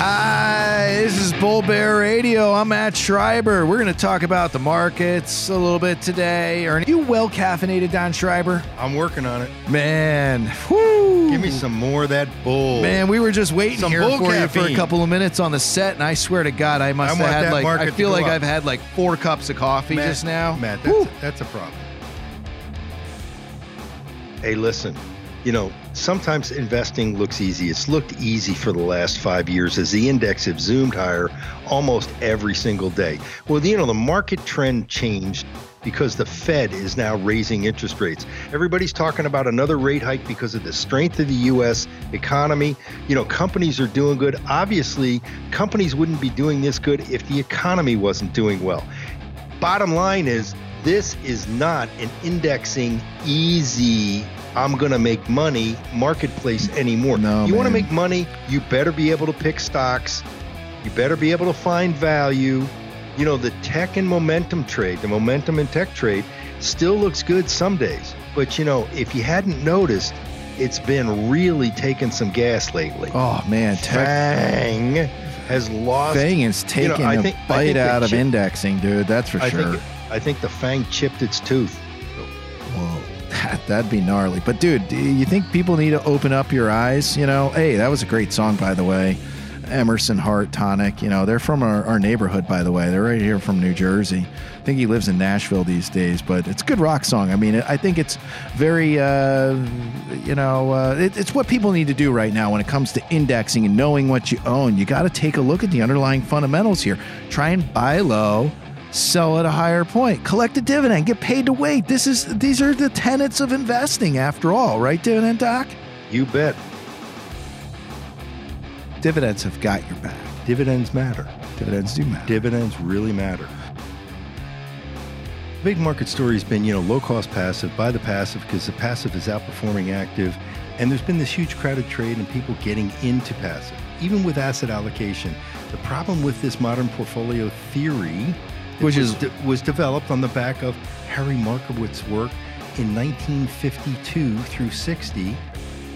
Hi, this is Bull Bear Radio. I'm Matt Schreiber. We're going to talk about the markets a little bit today. Are you well caffeinated, Don Schreiber? I'm working on it. Man, whoo. Give me some more of that bull. Man, we were just waiting Some here bull for you for a caffeine. couple of minutes on the set, and I swear to God, I must I have had like market I to feel go like up. I've had like four cups of coffee Matt, just now. Matt, that's a problem. Hey, listen, you know, sometimes investing looks easy. It's looked easy for the last five years as the index have zoomed higher almost every single day. Well, you know, the market trend changed because the Fed is now raising interest rates. Everybody's talking about another rate hike because of the strength of the U.S. economy. You know, companies are doing good. Obviously, companies wouldn't be doing this good if the economy wasn't doing well. Bottom line is, this is not an indexing easy. I'm going to make money marketplace anymore. No, you want to make money, you better be able to pick stocks. You better be able to find value. You know, the tech and momentum trade, the momentum and tech trade still looks good some days. But, you know, if you hadn't noticed, it's been really taking some gas lately. Oh man, tech FAANG has lost. FAANG is You know, taking a think- bite out of chip- indexing, dude. That's for I sure. think I think the FAANG chipped its tooth. That, that'd be gnarly. But dude, do you think people need to open up your eyes? You know, hey, that was a great song, by the way. Emerson Hart Tonic. You know, they're from our, our neighborhood, by the way. They're right here from New Jersey. I think he lives in Nashville these days, but it's a good rock song. I mean, I think it's very, uh, you know, uh, it, it's what people need to do right now when it comes to indexing and knowing what you own. You got to take a look at the underlying fundamentals here. Try and buy low, sell at a higher point, collect a dividend, get paid to wait. This is these are the tenets of investing after all, right, dividend doc? You bet. Dividends have got your back. Dividends matter. Dividends do matter. Dividends really matter. The big market story has been, you know, low cost passive, buy the passive because the passive is outperforming active. And there's been this huge crowded trade and people getting into passive, even with asset allocation. The problem with this modern portfolio theory, Which was is- de- was developed on the back of Harry Markowitz's work in 1952 through 60,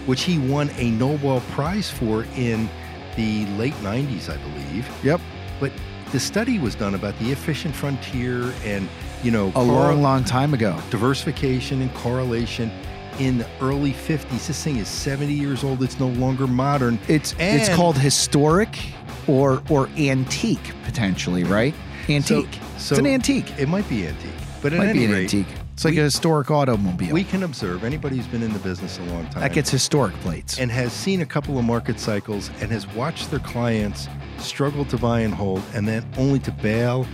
which he won a Nobel Prize for in the late 90s, I believe. Yep. But the study was done about the efficient frontier and, you know, A correl- long, long time ago. diversification and correlation in the early 50s. This thing is 70 years old. It's no longer modern. It's it's called historic or or antique potentially, right? Antique. so it's an antique. It might be antique. But at Might be an rate, antique. It's like we- a historic automobile. we can observe anybody who's been in the business a long time that gets historic plates. and has seen a couple of market cycles and has watched their clients struggle to buy and hold and then only to bail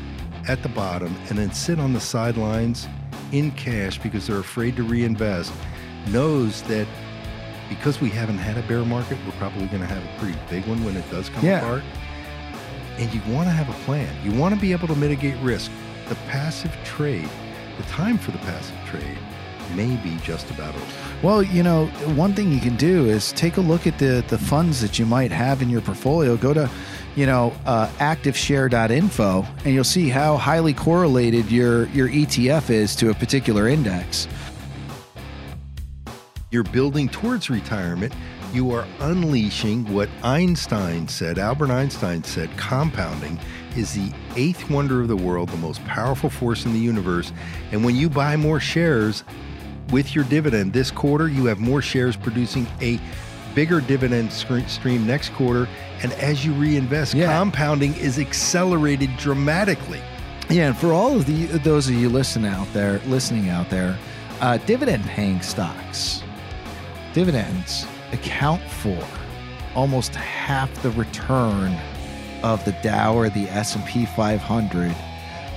at the bottom and then sit on the sidelines in cash because they're afraid to reinvest knows that because we haven't had a bear market we're probably going to have a pretty big one when it does come Yeah. apart and you want to have a plan you want to be able to mitigate risk the passive trade the time for the passive trade may be just about over Well, you know, one thing you can do is take a look at the the funds that you might have in your portfolio. Go to, you know, uh, activeshare.info, and you'll see how highly correlated your your ETF is to a particular index. you're building towards retirement, you are unleashing what Einstein said, Albert Einstein said, compounding is the eighth wonder of the world, the most powerful force in the universe. And when you buy more shares with your dividend this quarter, you have more shares producing a bigger dividend stream next quarter. And as you reinvest, Yeah. compounding is accelerated dramatically. Yeah, and for all of the those of you listening out there, listening out there, uh, dividend paying stocks, dividends account for almost half the return of the Dow or the S and P 500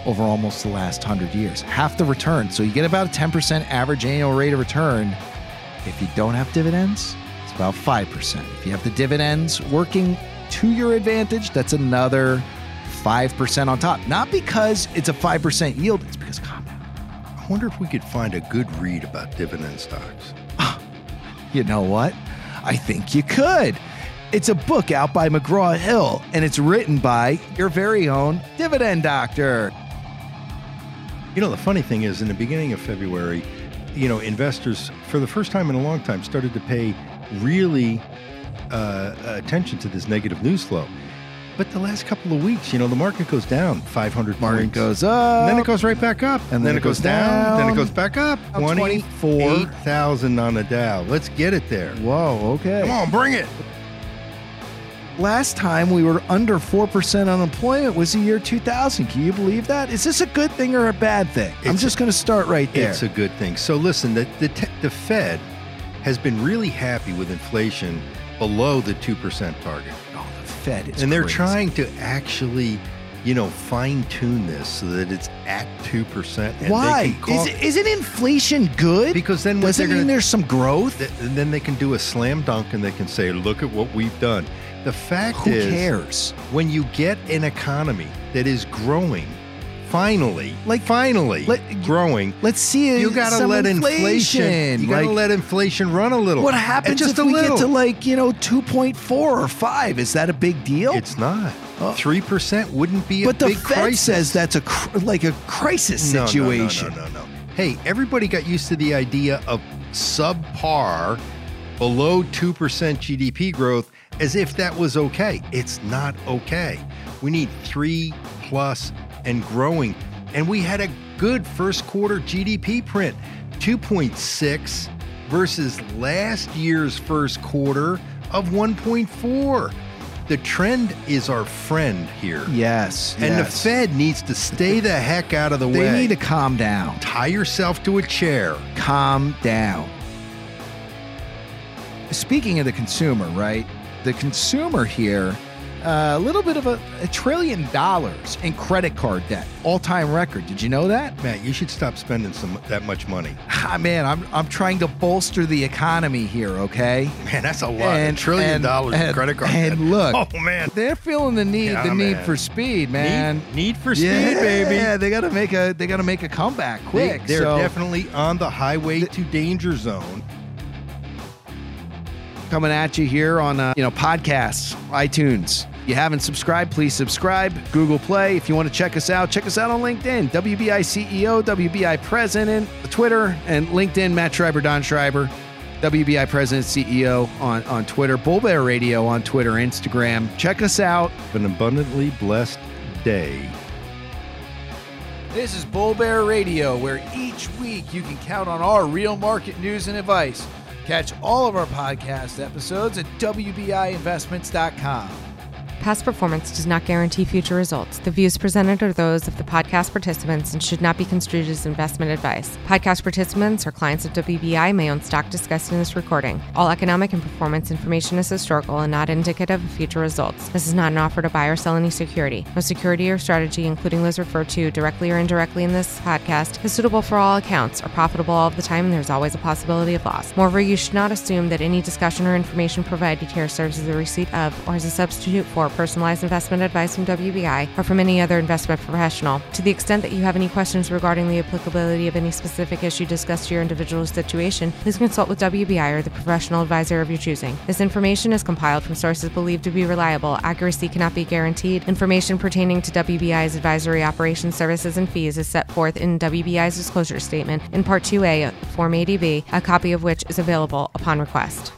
over almost the last hundred years. Half the return. So you get about a 10% average annual rate of return. If you don't have dividends, it's about 5%. If you have the dividends working to your advantage, that's another 5% on top. Not because it's a 5% yield, it's because compound. I wonder if we could find a good read about dividend stocks. Ah, you know what? I think you could. It's a book out by McGraw Hill, and it's written by your very own dividend doctor. You know, the funny thing is, in the beginning of February, you know, investors, for the first time in a long time, started to pay really uh, attention to this negative news flow. But the last couple of weeks, you know, the market goes down 500 Market points. goes up. And then it goes right back up. And then, it goes, down, Then it goes back up. Up 24. 28,000 on the Dow. Let's get it there. Whoa, okay. Come on, bring it. Last time we were under 4% unemployment was the year 2000. Can you believe that? Is this a good thing or a bad thing? I'm It's just going to start right there. It's a good thing. So listen, the, the, te- the Fed has been really happy with inflation below the 2% target. Fed is and they're crazy. trying to actually, you know, fine tune this so that it's at 2%. And Why? call- Is, isn't inflation good? because then Doesn't they're mean there's some growth? th- and then they can do a slam dunk and they can say, look at what we've done. The fact Who is, cares? when you get an economy that is growing, finally, Like, finally let- growing, Let's see you got to some let inflation. You got to Like, let inflation run a little. What happens just if a we little. get to like, you know, 2.4 or 5? Is that a big deal? It's not. Oh. Three percent wouldn't be a but the Fed crisis. says that's a cr- like a crisis No, no, no, situation. No, no, no, no. Hey, everybody got used to the idea of subpar, below two percent GDP growth, as if that was okay. It's not okay. We need three plus and growing. And we had a good first quarter GDP print, 2.6 versus last year's first quarter of 1.4. The trend is our friend here. Yes. And the. Fed needs to stay the heck out of the they way. They need to calm down. tie yourself to a chair. Calm down. Speaking of the consumer, right? The consumer here, a little bit of a, a trillion dollars in credit card debt, all-time record. Did you know that? Matt, you should stop spending some that much money. Ah, man, I'm I'm trying to bolster the economy here. Okay. Man, that's a lot. a trillion and- dollars in credit card And debt. And look, oh man, they're feeling the need, Yeah, the need for speed, man. need, need for speed, yeah, baby. Yeah, they gotta make a they gotta make a comeback quick. They, are so definitely on the highway to danger zone. coming at you here on uh, you know podcasts, iTunes. You haven't subscribed, please subscribe. Google Play. If you want to check us out, check us out on LinkedIn. WBI CEO, WBI President, Twitter, and LinkedIn. Matt Schreiber, Don Schreiber, WBI President, CEO on on Twitter. Bull Bear Radio on Twitter, Instagram. Check us out. An abundantly blessed day. This is Bull Bear Radio, where each week you can count on our real market news and advice. Catch all of our podcast episodes at WBIinvestments.com. Past performance does not guarantee future results. The views presented are those of the podcast participants and should not be construed as investment advice. Podcast participants or clients of WBI may own stock discussed in this recording. All economic and performance information is historical and not indicative of future results. This is not an offer to buy or sell any security. No security or strategy, including those referred to directly or indirectly in this podcast, is suitable for all accounts, are profitable all the time, and there's always a possibility of loss. Moreover, you should not assume that any discussion or information provided here serves as a receipt of or as a substitute for personalized investment advice from WBI or from any other investment professional. To the extent that you have any questions regarding the applicability of any specific issue discussed to your individual situation, please consult with WBI or the professional advisor of your choosing. This information is compiled from sources believed to be reliable. Accuracy cannot be guaranteed. Information pertaining to WBI's advisory operations, services, and fees is set forth in WBI's disclosure statement in Part 2A, Form ADV, a copy of which is available upon request.